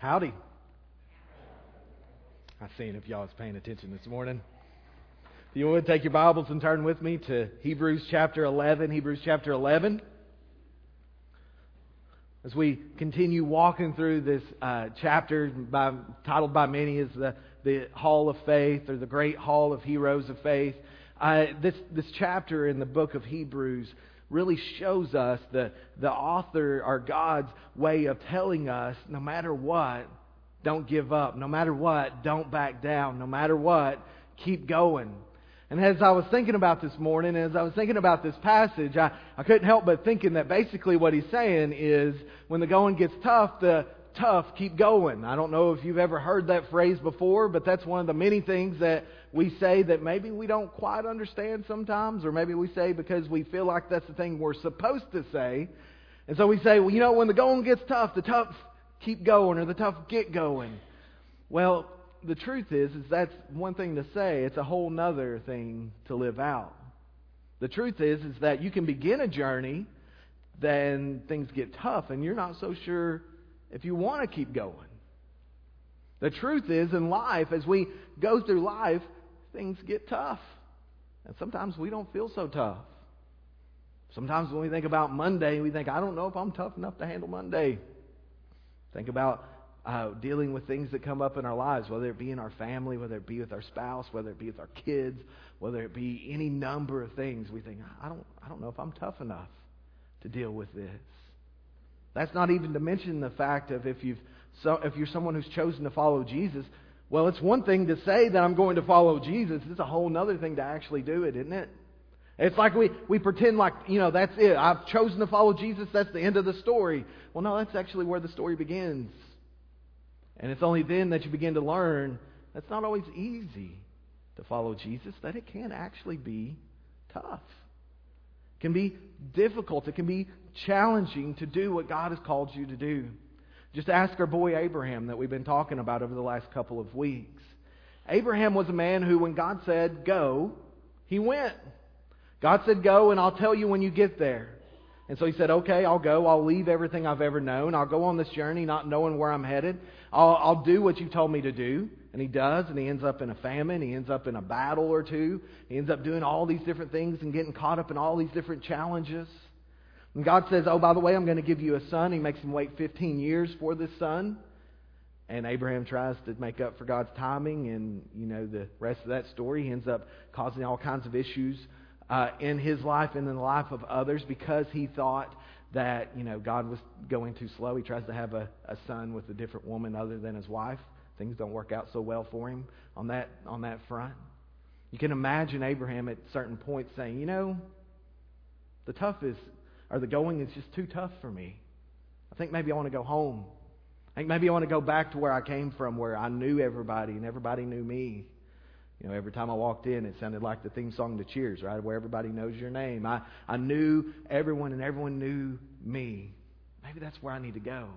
Howdy. I seen if y'all was paying attention this morning. If you would take your Bibles and turn with me to Hebrews chapter 11. Hebrews chapter 11. As we continue walking through this uh, chapter, by, titled by many as the, the Hall of Faith or the Great Hall of Heroes of Faith, uh, this, this chapter in the book of Hebrews really shows us the, the author or God's way of telling us no matter what, don't give up. No matter what, don't back down. No matter what, keep going. And as I was thinking about this morning, as I was thinking about this passage, I, I couldn't help but thinking that basically what he's saying is when the going gets tough, the tough keep going. I don't know if you've ever heard that phrase before, but that's one of the many things that we say that maybe we don't quite understand sometimes, or maybe we say because we feel like that's the thing we're supposed to say. And so we say, well, you know, when the going gets tough, the tough keep going or the tough get going. Well, the truth is, is that's one thing to say. It's a whole nother thing to live out. The truth is, is that you can begin a journey, then things get tough, and you're not so sure if you want to keep going. The truth is, in life, as we go through life, things get tough. And sometimes we don't feel so tough. Sometimes when we think about Monday, we think, I don't know if I'm tough enough to handle Monday. Think about uh, dealing with things that come up in our lives, whether it be in our family, whether it be with our spouse, whether it be with our kids, whether it be any number of things. We think, I don't, I don't know if I'm tough enough to deal with this. That's not even to mention the fact of if you've so if you're someone who's chosen to follow Jesus, well, it's one thing to say that I'm going to follow Jesus. It's a whole other thing to actually do it, isn't it? It's like we, we pretend like, you know, that's it. I've chosen to follow Jesus. That's the end of the story. Well, no, that's actually where the story begins. And it's only then that you begin to learn that's not always easy to follow Jesus, that it can actually be tough. Can be difficult. It can be challenging to do what God has called you to do. Just ask our boy Abraham that we've been talking about over the last couple of weeks. Abraham was a man who, when God said, go, he went. God said, Go, and I'll tell you when you get there. And so he said, Okay, I'll go. I'll leave everything I've ever known. I'll go on this journey not knowing where I'm headed. I'll, I'll do what you told me to do. And he does, and he ends up in a famine. He ends up in a battle or two. He ends up doing all these different things and getting caught up in all these different challenges. And God says, Oh, by the way, I'm going to give you a son. He makes him wait 15 years for this son. And Abraham tries to make up for God's timing, and you know the rest of that story. He ends up causing all kinds of issues uh, in his life and in the life of others because he thought that you know God was going too slow. He tries to have a, a son with a different woman other than his wife. Things don't work out so well for him on that on that front. You can imagine Abraham at certain points saying, you know, the tough is or the going is just too tough for me. I think maybe I want to go home. I think maybe I want to go back to where I came from, where I knew everybody and everybody knew me. You know, every time I walked in, it sounded like the theme song to Cheers, right? Where everybody knows your name. I, I knew everyone and everyone knew me. Maybe that's where I need to go.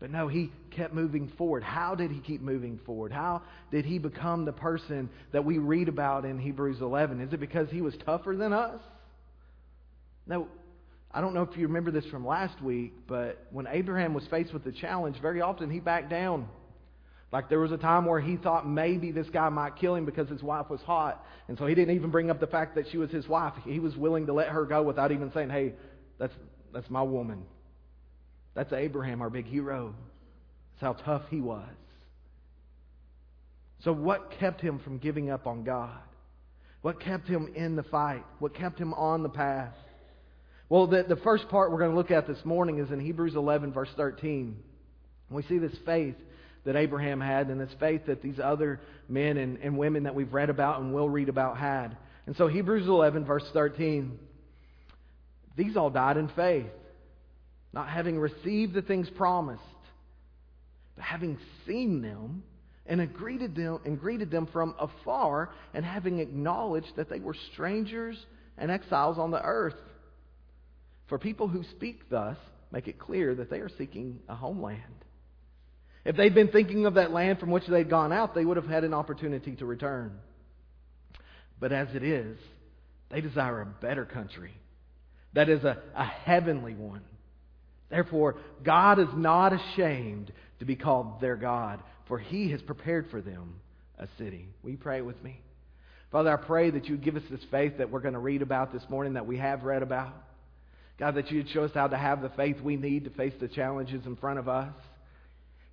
But no, he kept moving forward. How did he keep moving forward? How did he become the person that we read about in Hebrews 11? Is it because he was tougher than us? No, I don't know if you remember this from last week, but when Abraham was faced with the challenge, very often he backed down. Like there was a time where he thought maybe this guy might kill him because his wife was hot. And so he didn't even bring up the fact that she was his wife. He was willing to let her go without even saying, hey, that's, that's my woman. That's Abraham, our big hero. That's how tough he was. So, what kept him from giving up on God? What kept him in the fight? What kept him on the path? Well, the, the first part we're going to look at this morning is in Hebrews 11, verse 13. We see this faith that Abraham had and this faith that these other men and, and women that we've read about and will read about had. And so, Hebrews 11, verse 13, these all died in faith, not having received the things promised, but having seen them and greeted them and greeted them from afar, and having acknowledged that they were strangers and exiles on the earth. For people who speak thus make it clear that they are seeking a homeland. If they'd been thinking of that land from which they'd gone out, they would have had an opportunity to return. But as it is, they desire a better country. That is a, a heavenly one. Therefore, God is not ashamed to be called their God, for he has prepared for them a city. Will you pray with me? Father, I pray that you give us this faith that we're going to read about this morning, that we have read about. God, that you'd show us how to have the faith we need to face the challenges in front of us.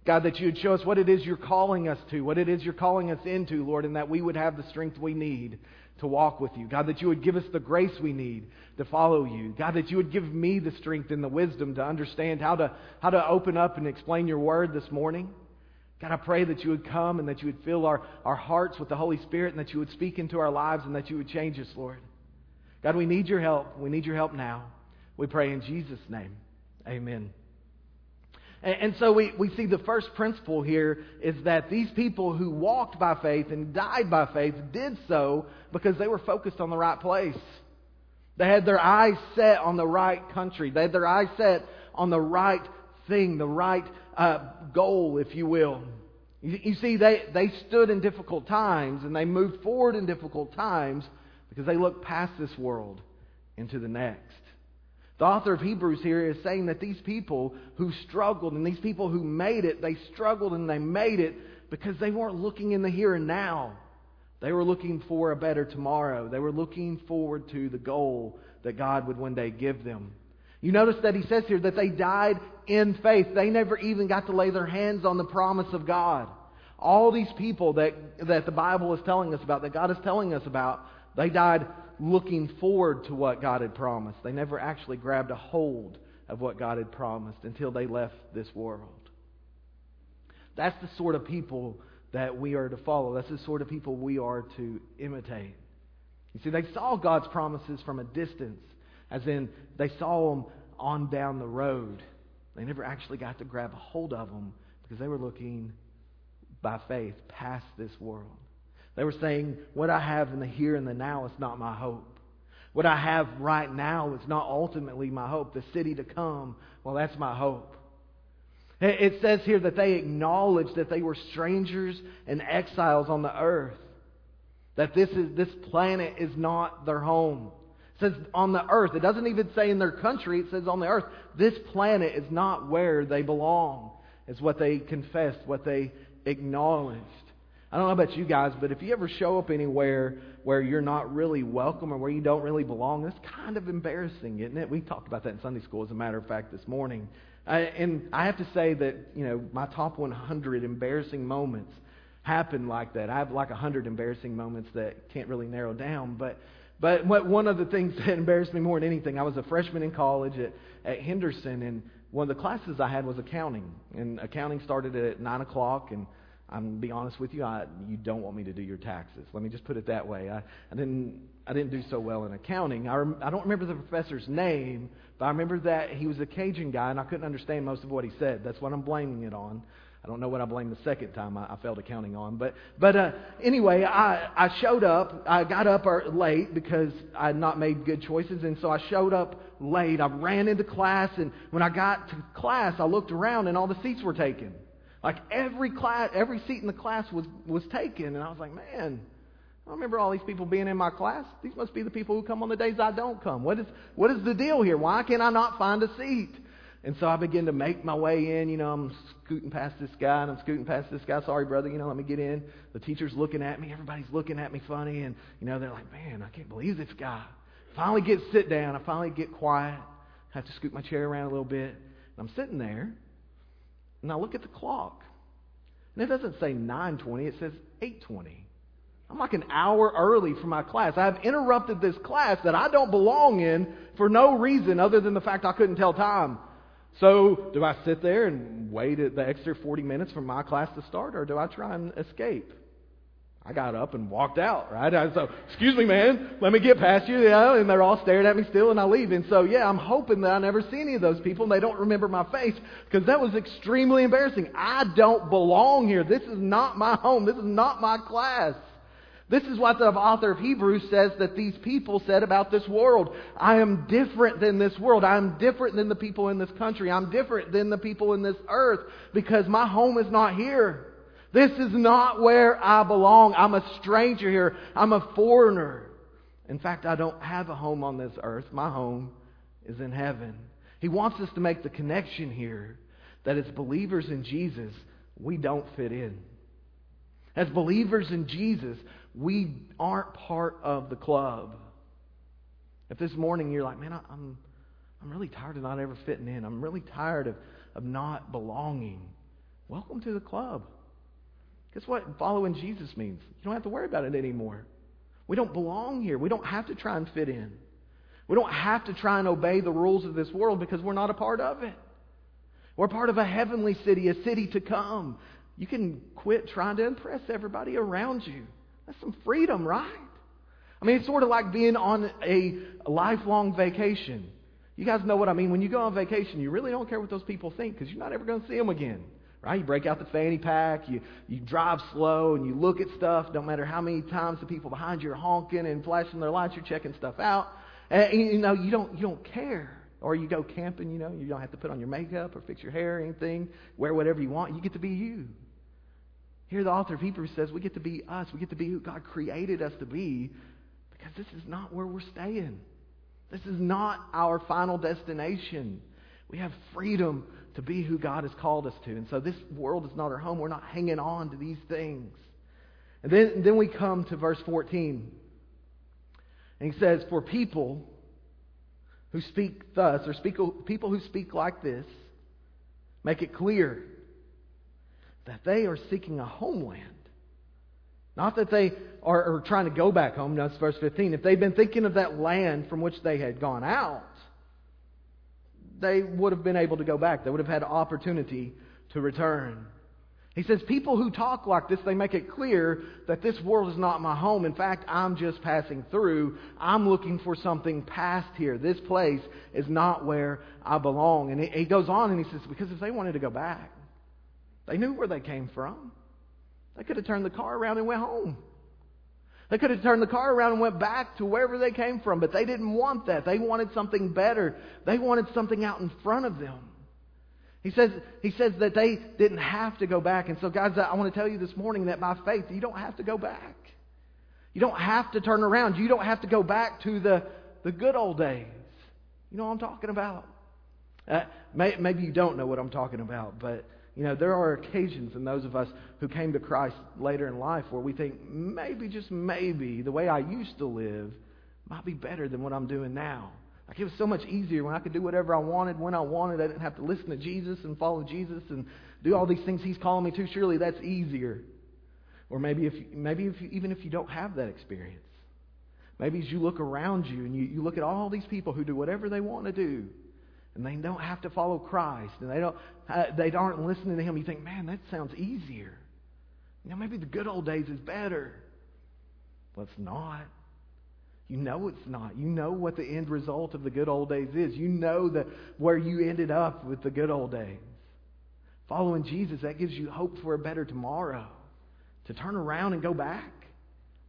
God, that you'd show us what it is you're calling us to, what it is you're calling us into, Lord, and that we would have the strength we need to walk with you. God, that you would give us the grace we need to follow you. God, that you would give me the strength and the wisdom to understand how to, how to open up and explain your word this morning. God, I pray that you would come and that you would fill our, our hearts with the Holy Spirit and that you would speak into our lives and that you would change us, Lord. God, we need your help. We need your help now. We pray in Jesus' name. Amen. And, so we, we see the first principle here is that these people who walked by faith and died by faith did so because they were focused on the right place. They had their eyes set on the right country. They had their eyes set on the right thing, the right uh, goal, if you will. You, you see, they, they stood in difficult times and they moved forward in difficult times because they looked past this world into the next. The author of Hebrews here is saying that these people who struggled and these people who made it, they struggled and they made it because they weren't looking in the here and now. They were looking for a better tomorrow. They were looking forward to the goal that God would one day give them. You notice that he says here that they died in faith. They never even got to lay their hands on the promise of God. All these people that, that the Bible is telling us about, that God is telling us about, they died looking forward to what God had promised. They never actually grabbed a hold of what God had promised until they left this world. That's the sort of people that we are to follow. That's the sort of people we are to imitate. You see, they saw God's promises from a distance, as in they saw them on down the road. They never actually got to grab a hold of them because they were looking by faith past this world. They were saying, What I have in the here and the now is not my hope. What I have right now is not ultimately my hope. The city to come, well, that's my hope. It says here that they acknowledged that they were strangers and exiles on the earth. That this, is, this planet is not their home. It says on the earth. It doesn't even say in their country, it says on the earth. This planet is not where they belong, is what they confessed, what they acknowledged. I don't know about you guys, but if you ever show up anywhere where you're not really welcome or where you don't really belong, that's kind of embarrassing, isn't it? We talked about that in Sunday school, as a matter of fact, this morning. I, and I have to say that, you know, my top 100 embarrassing moments happen like that. I have like 100 embarrassing moments that can't really narrow down. But, but what, one of the things that embarrassed me more than anything, I was a freshman in college at, at Henderson, and one of the classes I had was accounting. And accounting started at 9 o'clock, and I'm be honest with you. I, you don't want me to do your taxes. Let me just put it that way. I, I didn't. I didn't do so well in accounting. I, rem, I don't remember the professor's name, but I remember that he was a Cajun guy, and I couldn't understand most of what he said. That's what I'm blaming it on. I don't know what I blamed the second time I, I failed accounting on, but but uh, anyway, I I showed up. I got up late because I had not made good choices, and so I showed up late. I ran into class, and when I got to class, I looked around, and all the seats were taken. Like every class, every seat in the class was, was taken. And I was like, man, I remember all these people being in my class. These must be the people who come on the days I don't come. What is, what is the deal here? Why can I not find a seat? And so I begin to make my way in. You know, I'm scooting past this guy and I'm scooting past this guy. Sorry, brother, you know, let me get in. The teacher's looking at me. Everybody's looking at me funny. And, you know, they're like, man, I can't believe this guy. Finally get sit down. I finally get quiet. I have to scoot my chair around a little bit. And I'm sitting there. I look at the clock. And it doesn't say 9:20, it says 8:20. I'm like an hour early for my class. I've interrupted this class that I don't belong in for no reason other than the fact I couldn't tell time. So, do I sit there and wait the extra 40 minutes for my class to start, or do I try and escape? I got up and walked out, right? I so, excuse me, man, let me get past you, yeah, and they're all staring at me still, and I leave. And so, yeah, I'm hoping that I never see any of those people, and they don't remember my face, because that was extremely embarrassing. I don't belong here. This is not my home. This is not my class. This is what the author of Hebrews says that these people said about this world. I am different than this world. I am different than the people in this country. I'm different than the people in this earth because my home is not here. This is not where I belong. I'm a stranger here. I'm a foreigner. In fact, I don't have a home on this earth. My home is in heaven. He wants us to make the connection here that as believers in Jesus, we don't fit in. As believers in Jesus, we aren't part of the club. If this morning you're like, man, I'm, I'm really tired of not ever fitting in, I'm really tired of, of not belonging, welcome to the club. Guess what following Jesus means? You don't have to worry about it anymore. We don't belong here. We don't have to try and fit in. We don't have to try and obey the rules of this world because we're not a part of it. We're part of a heavenly city, a city to come. You can quit trying to impress everybody around you. That's some freedom, right? I mean, it's sort of like being on a lifelong vacation. You guys know what I mean. When you go on vacation, you really don't care what those people think because you're not ever going to see them again. Right? You break out the fanny pack, you, you drive slow, and you look at stuff. Don't matter how many times the people behind you are honking and flashing their lights, you're checking stuff out. And, you know, you don't, you don't care. Or you go camping, you know, you don't have to put on your makeup or fix your hair or anything. Wear whatever you want. You get to be you. Here, the author of Hebrews says we get to be us. We get to be who God created us to be because this is not where we're staying. This is not our final destination. We have freedom to be who God has called us to. And so this world is not our home. We're not hanging on to these things. And then, then we come to verse 14. And he says, For people who speak thus, or speak, people who speak like this, make it clear that they are seeking a homeland. Not that they are, are trying to go back home. That's verse 15. If they'd been thinking of that land from which they had gone out, they would have been able to go back. They would have had opportunity to return. He says, People who talk like this, they make it clear that this world is not my home. In fact, I'm just passing through. I'm looking for something past here. This place is not where I belong. And he goes on and he says, Because if they wanted to go back, they knew where they came from. They could have turned the car around and went home. They could have turned the car around and went back to wherever they came from, but they didn't want that. They wanted something better. They wanted something out in front of them. He says, he says that they didn't have to go back. And so, guys, I want to tell you this morning that by faith, you don't have to go back. You don't have to turn around. You don't have to go back to the, the good old days. You know what I'm talking about? Uh, may, maybe you don't know what I'm talking about, but you know, there are occasions in those of us who came to Christ later in life where we think maybe, just maybe, the way I used to live might be better than what I'm doing now. Like it was so much easier when I could do whatever I wanted when I wanted. I didn't have to listen to Jesus and follow Jesus and do all these things He's calling me to. Surely that's easier. Or maybe if maybe if you, even if you don't have that experience, maybe as you look around you and you, you look at all these people who do whatever they want to do, and they don't have to follow Christ, and they don't uh, they aren't listening to Him, you think, man, that sounds easier. You know, maybe the good old days is better. Well, it's not. You know it's not. You know what the end result of the good old days is. You know that where you ended up with the good old days. Following Jesus, that gives you hope for a better tomorrow. To turn around and go back.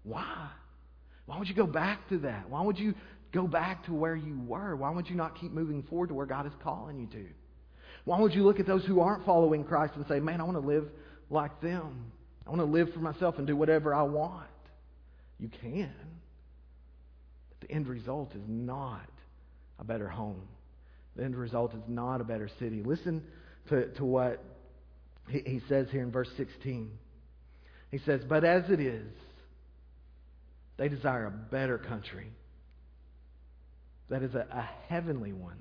Why? Why would you go back to that? Why would you go back to where you were? Why would you not keep moving forward to where God is calling you to? Why would you look at those who aren't following Christ and say, man, I want to live like them? I want to live for myself and do whatever I want. You can. But the end result is not a better home. The end result is not a better city. Listen to, to what he, he says here in verse 16. He says, But as it is, they desire a better country that is a, a heavenly one.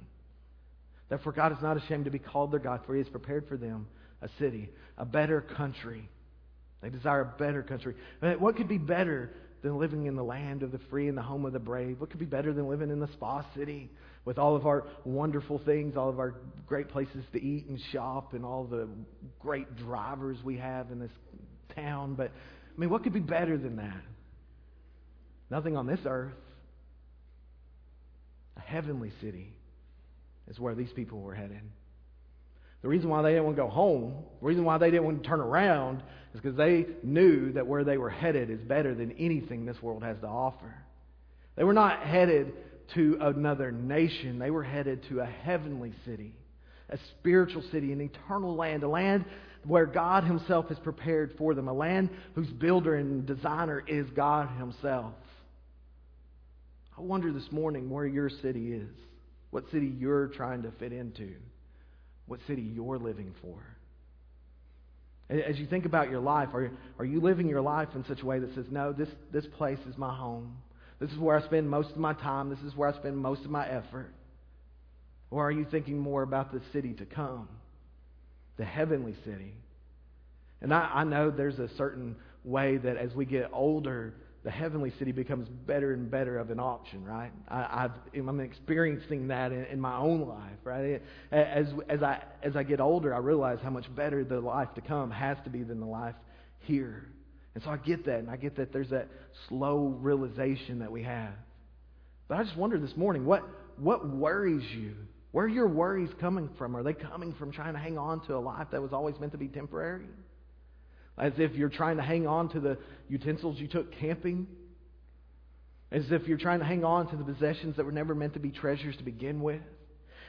Therefore, God is not ashamed to be called their God, for He has prepared for them a city, a better country. They desire a better country. Uh, what could be better than living in the land of the free and the home of the brave? What could be better than living in the spa city with all of our wonderful things, all of our great places to eat and shop, and all the great drivers we have in this town? But, I mean, what could be better than that? Nothing on this earth a heavenly city is where these people were headed. The reason why they didn't want to go home, the reason why they didn't want to turn around, is because they knew that where they were headed is better than anything this world has to offer. They were not headed to another nation, they were headed to a heavenly city, a spiritual city, an eternal land, a land where God Himself is prepared for them, a land whose builder and designer is God Himself. I wonder this morning where your city is. what city you're trying to fit into, what city you're living for. As you think about your life, are, are you living your life in such a way that says, no, this, this place is my home? This is where I spend most of my time. This is where I spend most of my effort. Or are you thinking more about the city to come, the heavenly city? And I, I know there's a certain way that as we get older, the heavenly city becomes better and better of an option, right? I, am experiencing that in, in, my own life, right? As, as, I, as I get older, I realize how much better the life to come has to be than the life here. And so I get that, and I get that there's that slow realization that we have. But I just wonder this morning, what, what worries you? Where are your worries coming from? Are they coming from trying to hang on to a life that was always meant to be temporary? As if you're trying to hang on to the utensils you took camping? As if you're trying to hang on to the possessions that were never meant to be treasures to begin with?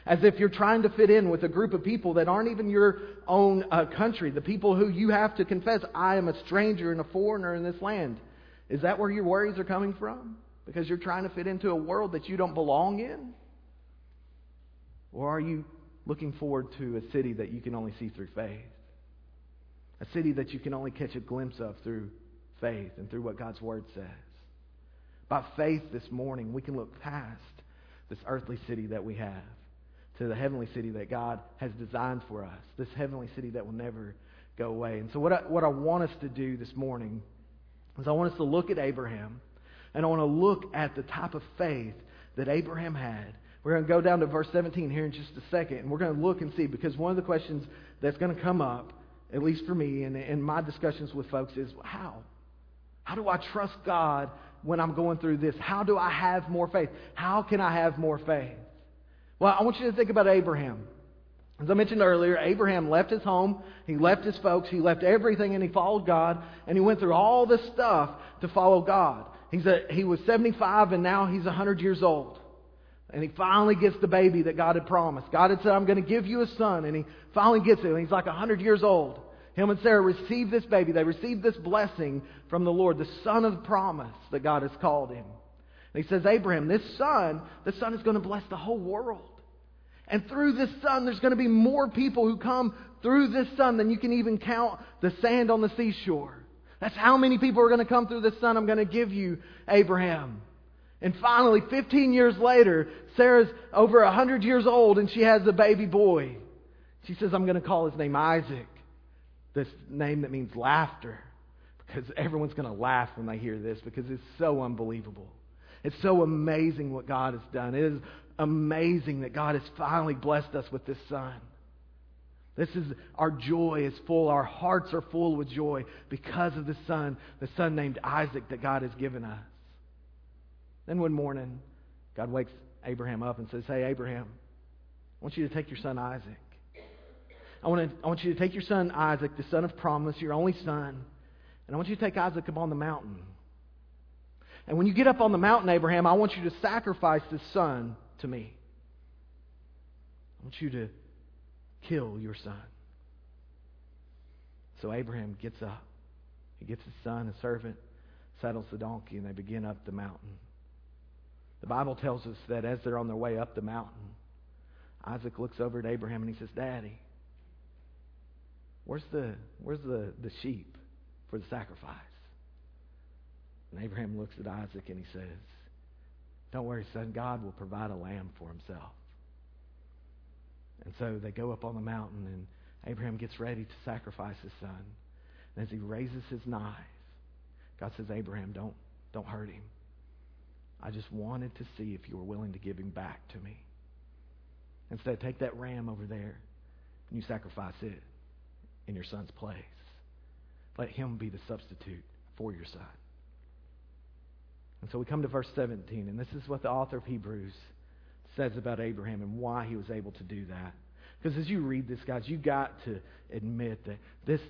As if you're trying to fit in with a group of people that aren't even your own uh, country, the people who you have to confess, I am a stranger and a foreigner in this land. Is that where your worries are coming from? Because you're trying to fit into a world that you don't belong in? Or are you looking forward to a city that you can only see through faith? A city that you can only catch a glimpse of through faith and through what God's Word says. By faith this morning, we can look past this earthly city that we have to the heavenly city that God has designed for us, this heavenly city that will never go away. And so, what I, what I want us to do this morning is I want us to look at Abraham, and I want to look at the type of faith that Abraham had. We're going to go down to verse 17 here in just a second, and we're going to look and see, because one of the questions that's going to come up, at least for me and my discussions with folks, is how? How do I trust God when I'm going through this? How do I have more faith? How can I have more faith? Well, I want you to think about Abraham. As I mentioned earlier, Abraham left his home, he left his folks, he left everything, and he followed God, and he went through all this stuff to follow God. He's a, he was 75, and now he's 100 years old. And he finally gets the baby that God had promised. God had said, I'm going to give you a son. And he finally gets it. And he's like 100 years old. Him and Sarah received this baby. They received this blessing from the Lord, the son of promise that God has called him. And he says, Abraham, this son, this son is going to bless the whole world. And through this son, there's going to be more people who come through this son than you can even count the sand on the seashore. That's how many people are going to come through this son I'm going to give you, Abraham. And finally, 15 years later, Sarah's over 100 years old and she has a baby boy. She says, I'm going to call his name Isaac, this name that means laughter, because everyone's going to laugh when they hear this because it's so unbelievable. It's so amazing what God has done. It is amazing that God has finally blessed us with this son. This is our joy is full. Our hearts are full with joy because of the son, the son named Isaac that God has given us. Then one morning, God wakes Abraham up and says, Hey, Abraham, I want you to take your son Isaac. I want, to, I want you to take your son Isaac, the son of promise, your only son, and I want you to take Isaac up on the mountain. And when you get up on the mountain, Abraham, I want you to sacrifice this son to me. I want you to kill your son. So Abraham gets up. He gets his son, a servant, saddles the donkey, and they begin up the mountain. The Bible tells us that as they're on their way up the mountain, Isaac looks over at Abraham and he says, Daddy, where's the, where's the, the sheep for the sacrifice? And Abraham looks at Isaac and he says, Don't worry, son, God will provide a lamb for himself. And so they go up on the mountain and Abraham gets ready to sacrifice his son. And as he raises his knife, God says, Abraham, don't, don't hurt him. I just wanted to see if you were willing to give him back to me. Instead, take that ram over there and you sacrifice it in your son's place. Let him be the substitute for your son. And so we come to verse 17, and this is what the author of Hebrews says about Abraham and why he was able to do that. Because as you read this, guys, you've got to admit that this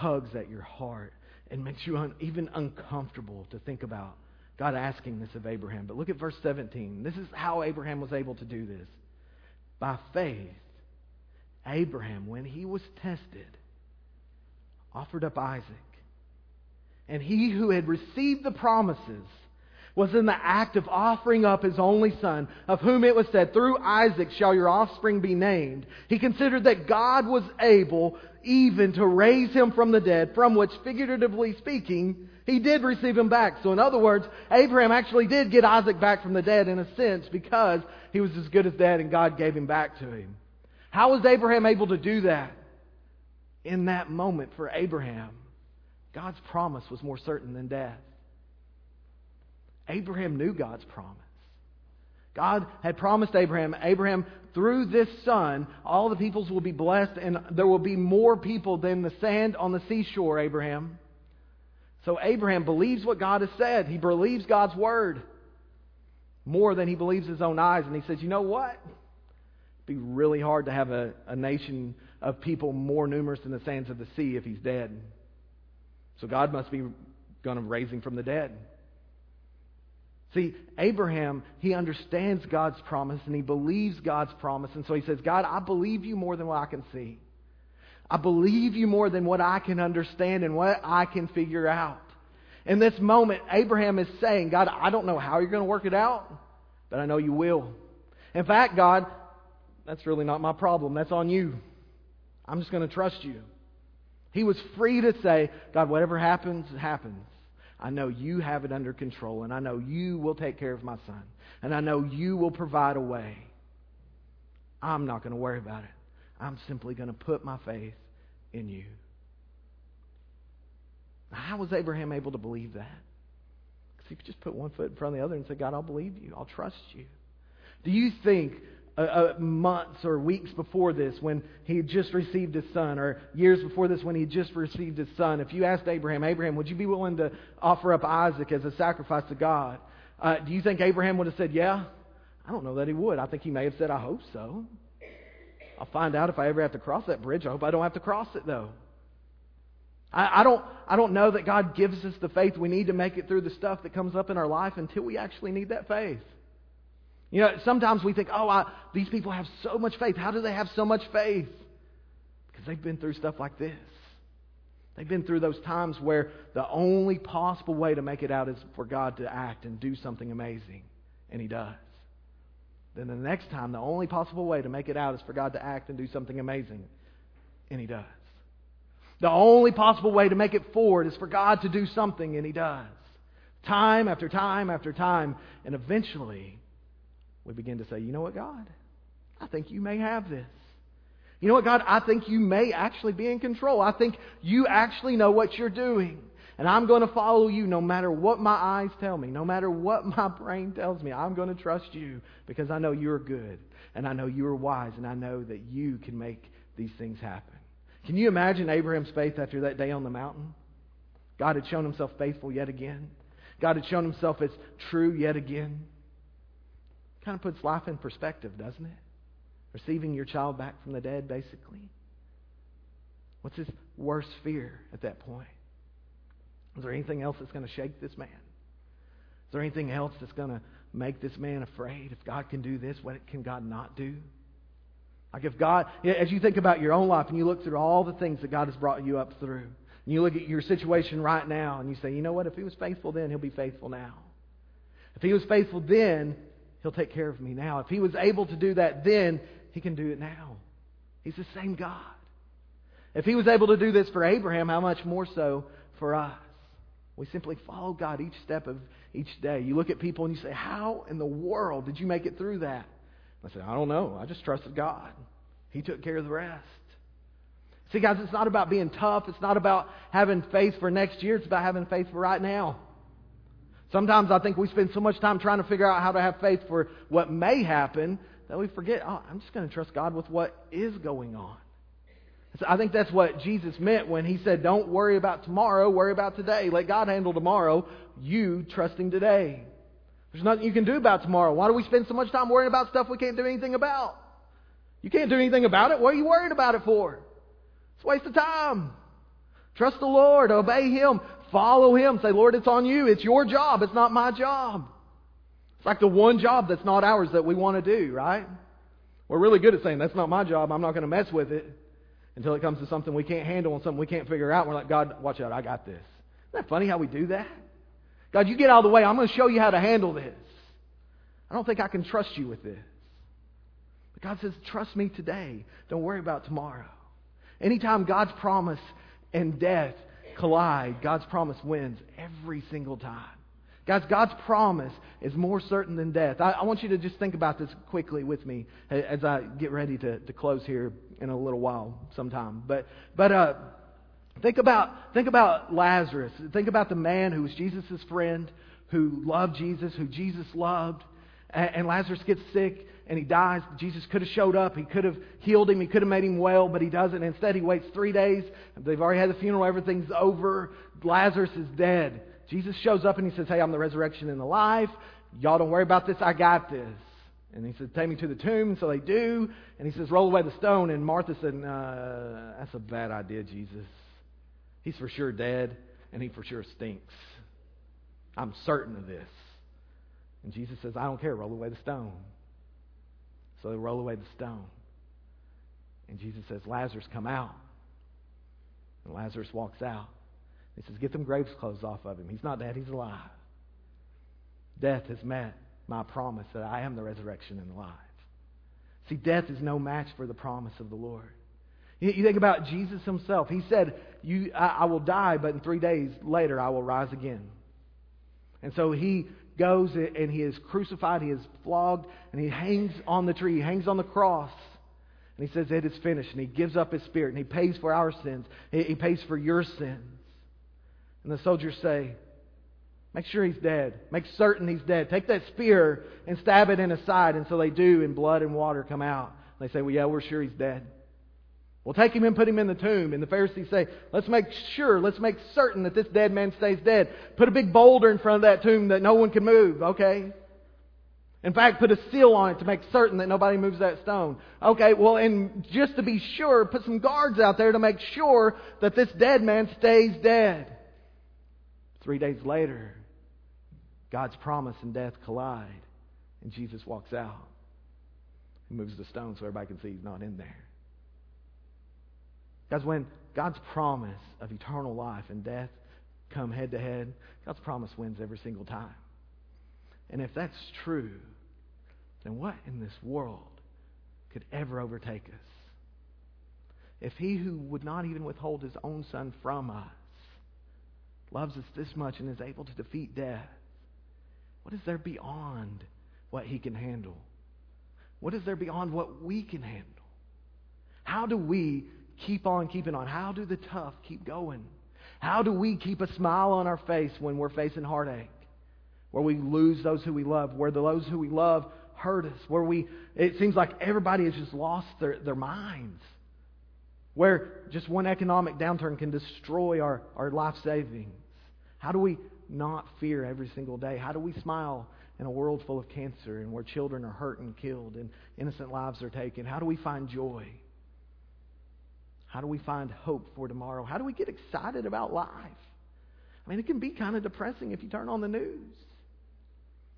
tugs at your heart and makes you un- even uncomfortable to think about God asking this of Abraham. But look at verse 17. This is how Abraham was able to do this. By faith, Abraham, when he was tested, offered up Isaac. And he who had received the promises was in the act of offering up his only son, of whom it was said, Through Isaac shall your offspring be named. He considered that God was able even to raise him from the dead, from which, figuratively speaking, he did receive him back. So, in other words, Abraham actually did get Isaac back from the dead in a sense because he was as good as dead and God gave him back to him. How was Abraham able to do that? In that moment for Abraham, God's promise was more certain than death. Abraham knew God's promise. God had promised Abraham, Abraham, through this son, all the peoples will be blessed, and there will be more people than the sand on the seashore, Abraham. So Abraham believes what God has said. He believes God's word more than he believes his own eyes. And he says, You know what? Be really hard to have a, a nation of people more numerous than the sands of the sea if he's dead. So God must be going to raise him from the dead. See, Abraham, he understands God's promise and he believes God's promise. And so he says, God, I believe you more than what I can see. I believe you more than what I can understand and what I can figure out. In this moment, Abraham is saying, God, I don't know how you're going to work it out, but I know you will. In fact, God, that's really not my problem. That's on you. I'm just going to trust you. He was free to say, God, whatever happens, happens. I know you have it under control, and I know you will take care of my son, and I know you will provide a way. I'm not going to worry about it. I'm simply going to put my faith in you. How was Abraham able to believe that? Because he just put one foot in front of the other and said, God, I'll believe you. I'll trust you. Do you think uh, uh, months or weeks before this when he had just received his son, or years before this when he had just received his son, if you asked Abraham, Abraham, would you be willing to offer up Isaac as a sacrifice to God? Uh, do you think Abraham would have said, yeah? I don't know that he would. I think he may have said, I hope so. I'll find out if I ever have to cross that bridge. I hope I don't have to cross it, though. I, I, don't, I don't know that God gives us the faith we need to make it through the stuff that comes up in our life until we actually need that faith. You know, sometimes we think, oh, I, these people have so much faith. How do they have so much faith? Because they've been through stuff like this. They've been through those times where the only possible way to make it out is for God to act and do something amazing. And He does. Then the next time, the only possible way to make it out is for God to act and do something amazing. And He does. The only possible way to make it forward is for God to do something, and He does. Time after time after time. And eventually, we begin to say, you know what, God? I think you may have this. You know what, God? I think you may actually be in control. I think you actually know what you're doing. And I'm going to follow you no matter what my eyes tell me, no matter what my brain tells me. I'm going to trust you because I know you're good and I know you're wise and I know that you can make these things happen. Can you imagine Abraham's faith after that day on the mountain? God had shown himself faithful yet again. God had shown himself as true yet again. Kind of puts life in perspective, doesn't it? Receiving your child back from the dead, basically. What's his worst fear at that point? Is there anything else that's going to shake this man? Is there anything else that's going to make this man afraid? If God can do this, what can God not do? Like if God, as you think about your own life and you look through all the things that God has brought you up through, and you look at your situation right now and you say, you know what, if he was faithful then, he'll be faithful now. If he was faithful then, He'll take care of me now. If he was able to do that then, he can do it now. He's the same God. If he was able to do this for Abraham, how much more so for us? We simply follow God each step of each day. You look at people and you say, How in the world did you make it through that? I say, I don't know. I just trusted God. He took care of the rest. See, guys, it's not about being tough. It's not about having faith for next year. It's about having faith for right now. Sometimes I think we spend so much time trying to figure out how to have faith for what may happen that we forget, oh, I'm just going to trust God with what is going on. So I think that's what Jesus meant when he said, Don't worry about tomorrow, worry about today. Let God handle tomorrow, you trusting today. There's nothing you can do about tomorrow. Why do we spend so much time worrying about stuff we can't do anything about? You can't do anything about it. What are you worried about it for? It's a waste of time. Trust the Lord, obey Him, follow Him. Say, Lord, it's on you. It's your job. It's not my job. It's like the one job that's not ours that we want to do, right? We're really good at saying, that's not my job. I'm not going to mess with it until it comes to something we can't handle and something we can't figure out. We're like, God, watch out. I got this. Isn't that funny how we do that? God, you get out of the way. I'm going to show you how to handle this. I don't think I can trust you with this. But God says, trust me today. Don't worry about tomorrow. Anytime God's promise and death collide, God's promise wins every single time. Guys, God's promise is more certain than death. I, I, want you to just think about this quickly with me as I get ready to, to close here in a little while sometime. But, but uh, think, about, think about Lazarus. Think about the man who was Jesus' friend, who loved Jesus, who Jesus loved. And, and Lazarus gets sick and he dies. Jesus could have showed up. He could have healed him. He could have made him well, but he doesn't. Instead, he waits three days. They've already had the funeral. Everything's over. Lazarus is dead. Jesus shows up and he says, Hey, I'm the resurrection and the life. Y'all don't worry about this. I got this. And he said, Take me to the tomb. So they do. And he says, Roll away the stone. And Martha said, uh, That's a bad idea, Jesus. He's for sure dead, and he for sure stinks. I'm certain of this. And Jesus says, I don't care. Roll away the stone. So they roll away the stone. And Jesus says, Lazarus, come out. And Lazarus walks out. He says, Get them graves clothes off of him. He's not dead, he's alive. Death has met my promise that I am the resurrection and the life. See, death is no match for the promise of the Lord. You think about Jesus himself. He said, you, I, I will die, but in three days later I will rise again. And so he goes and he is crucified, he is flogged, and he hangs on the tree, he hangs on the cross. And he says, It is finished. And he gives up his spirit, and he pays for our sins, he pays for your sins. And the soldiers say, Make sure he's dead. Make certain he's dead. Take that spear and stab it in his side. And so they do, and blood and water come out. They say, Well, yeah, we're sure he's dead. We'll take him and put him in the tomb. And the Pharisees say, Let's make sure, let's make certain that this dead man stays dead. Put a big boulder in front of that tomb that no one can move, okay? In fact, put a seal on it to make certain that nobody moves that stone. Okay, well, and just to be sure, put some guards out there to make sure that this dead man stays dead. Three days later, God's promise and death collide, and Jesus walks out. He moves the stone so everybody can see he's not in there. Guys, when God's promise of eternal life and death come head to head, God's promise wins every single time. And if that's true, then what in this world could ever overtake us? If he who would not even withhold his own son from us loves us this much and is able to defeat death, what is there beyond what he can handle? What is there beyond what we can handle? How do we keep on keeping on? How do the tough keep going? How do we keep a smile on our face when we're facing heartache? Where we lose those who we love, where those who we love hurt us, where we it seems like everybody has just lost their, their minds. Where just one economic downturn can destroy our, our life savings. How do we not fear every single day? How do we smile in a world full of cancer and where children are hurt and killed and innocent lives are taken? How do we find joy? How do we find hope for tomorrow? How do we get excited about life? I mean, it can be kind of depressing if you turn on the news.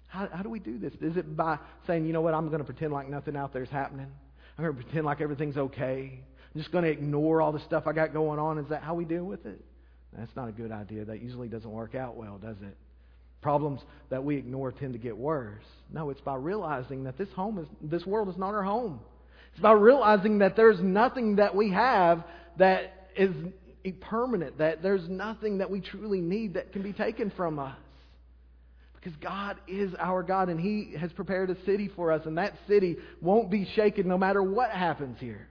How, how do we do this? Is it by saying, you know what, I'm going to pretend like nothing out there is happening? I'm going to pretend like everything's okay. I'm just going to ignore all the stuff I got going on. Is that how we deal with it? That's not a good idea. That usually doesn't work out well, does it? Problems that we ignore tend to get worse. No, it's by realizing that this home is this world is not our home. It's about realizing that there's nothing that we have that is permanent, that there's nothing that we truly need that can be taken from us. Because God is our God and He has prepared a city for us, and that city won't be shaken no matter what happens here.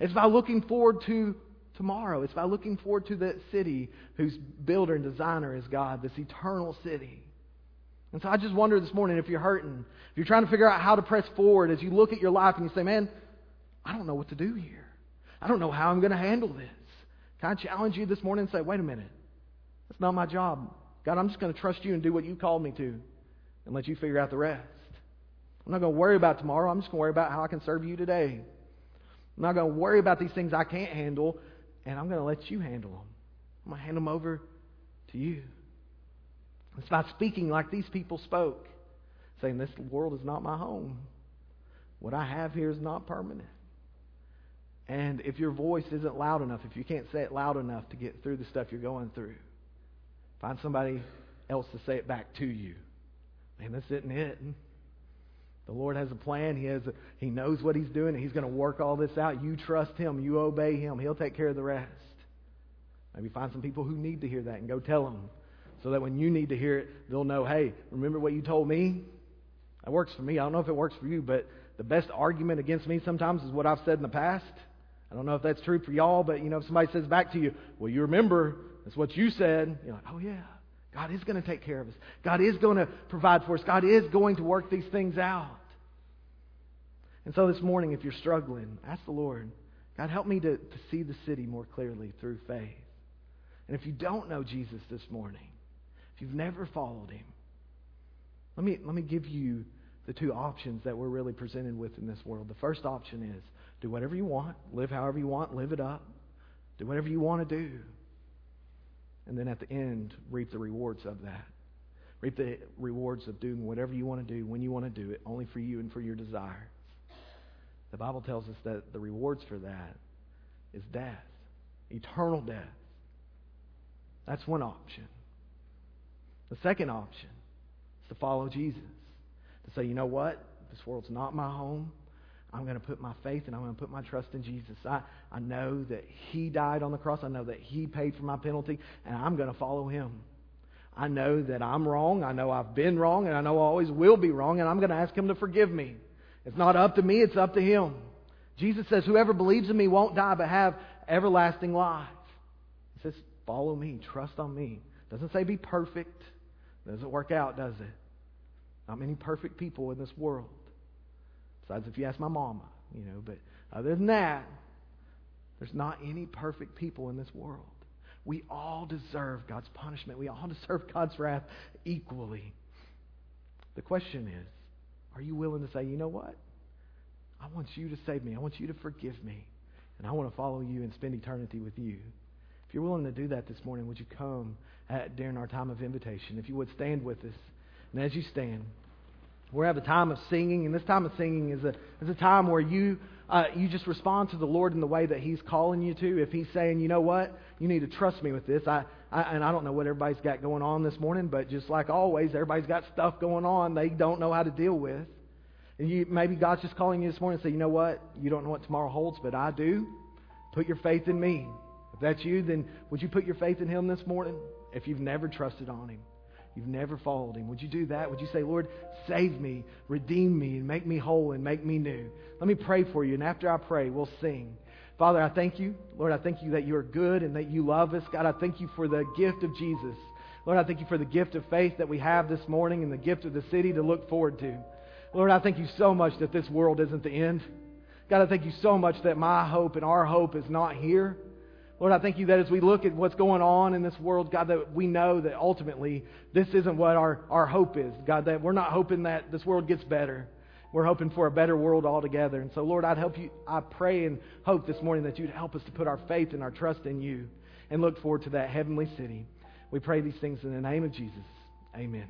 It's by looking forward to tomorrow. It's by looking forward to that city whose builder and designer is God, this eternal city. And so I just wonder this morning if you're hurting, if you're trying to figure out how to press forward as you look at your life and you say, man, I don't know what to do here. I don't know how I'm going to handle this. Can I challenge you this morning and say, wait a minute, that's not my job. God, I'm just going to trust you and do what you called me to and let you figure out the rest. I'm not going to worry about tomorrow. I'm just going to worry about how I can serve you today. I'm not going to worry about these things I can't handle, and I'm going to let you handle them. I'm going to hand them over to you. It's by speaking like these people spoke, saying, This world is not my home. What I have here is not permanent. And if your voice isn't loud enough, if you can't say it loud enough to get through the stuff you're going through, find somebody else to say it back to you. Man, this isn't it. The Lord has a plan. He, has a, he knows what He's doing, and He's going to work all this out. You trust Him. You obey Him. He'll take care of the rest. Maybe find some people who need to hear that and go tell them so that when you need to hear it, they'll know, hey, remember what you told me? That works for me. I don't know if it works for you, but the best argument against me sometimes is what I've said in the past. I don't know if that's true for y'all, but you know, if somebody says back to you, well, you remember, that's what you said, you're like, oh yeah, God is going to take care of us. God is going to provide for us. God is going to work these things out. And so this morning, if you're struggling, ask the Lord, God, help me to, to see the city more clearly through faith. And if you don't know Jesus this morning, if you've never followed him, let me, let me give you the two options that we're really presented with in this world. The first option is do whatever you want, live however you want, live it up, do whatever you want to do. And then at the end, reap the rewards of that. Reap the rewards of doing whatever you want to do when you want to do it, only for you and for your desires. The Bible tells us that the rewards for that is death, eternal death. That's one option. The second option is to follow Jesus. To say, you know what? This world's not my home. I'm going to put my faith and I'm going to put my trust in Jesus. I, I know that He died on the cross. I know that He paid for my penalty, and I'm going to follow Him. I know that I'm wrong. I know I've been wrong, and I know I always will be wrong, and I'm going to ask Him to forgive me. It's not up to me, it's up to Him. Jesus says, Whoever believes in me won't die, but have everlasting life. He says, Follow me, trust on me. Doesn't say be perfect. Doesn't work out, does it? Not many perfect people in this world. Besides, if you ask my mama, you know, but other than that, there's not any perfect people in this world. We all deserve God's punishment. We all deserve God's wrath equally. The question is are you willing to say, you know what? I want you to save me. I want you to forgive me. And I want to follow you and spend eternity with you. If you're willing to do that this morning, would you come at, during our time of invitation? If you would stand with us. And as you stand, we have a time of singing, and this time of singing is a, is a time where you, uh, you just respond to the Lord in the way that He's calling you to. If He's saying, you know what, you need to trust me with this. I, I, and I don't know what everybody's got going on this morning, but just like always, everybody's got stuff going on they don't know how to deal with. And you, maybe God's just calling you this morning and say, you know what, you don't know what tomorrow holds, but I do. Put your faith in me. If that's you, then would you put your faith in Him this morning? If you've never trusted on Him. You've never followed him. Would you do that? Would you say, Lord, save me, redeem me, and make me whole and make me new? Let me pray for you, and after I pray, we'll sing. Father, I thank you. Lord, I thank you that you are good and that you love us. God, I thank you for the gift of Jesus. Lord, I thank you for the gift of faith that we have this morning and the gift of the city to look forward to. Lord, I thank you so much that this world isn't the end. God, I thank you so much that my hope and our hope is not here. Lord, I thank you that as we look at what's going on in this world, God, that we know that ultimately this isn't what our, our hope is. God, that we're not hoping that this world gets better. We're hoping for a better world altogether. And so, Lord, I'd help you. I pray and hope this morning that you'd help us to put our faith and our trust in you and look forward to that heavenly city. We pray these things in the name of Jesus. Amen.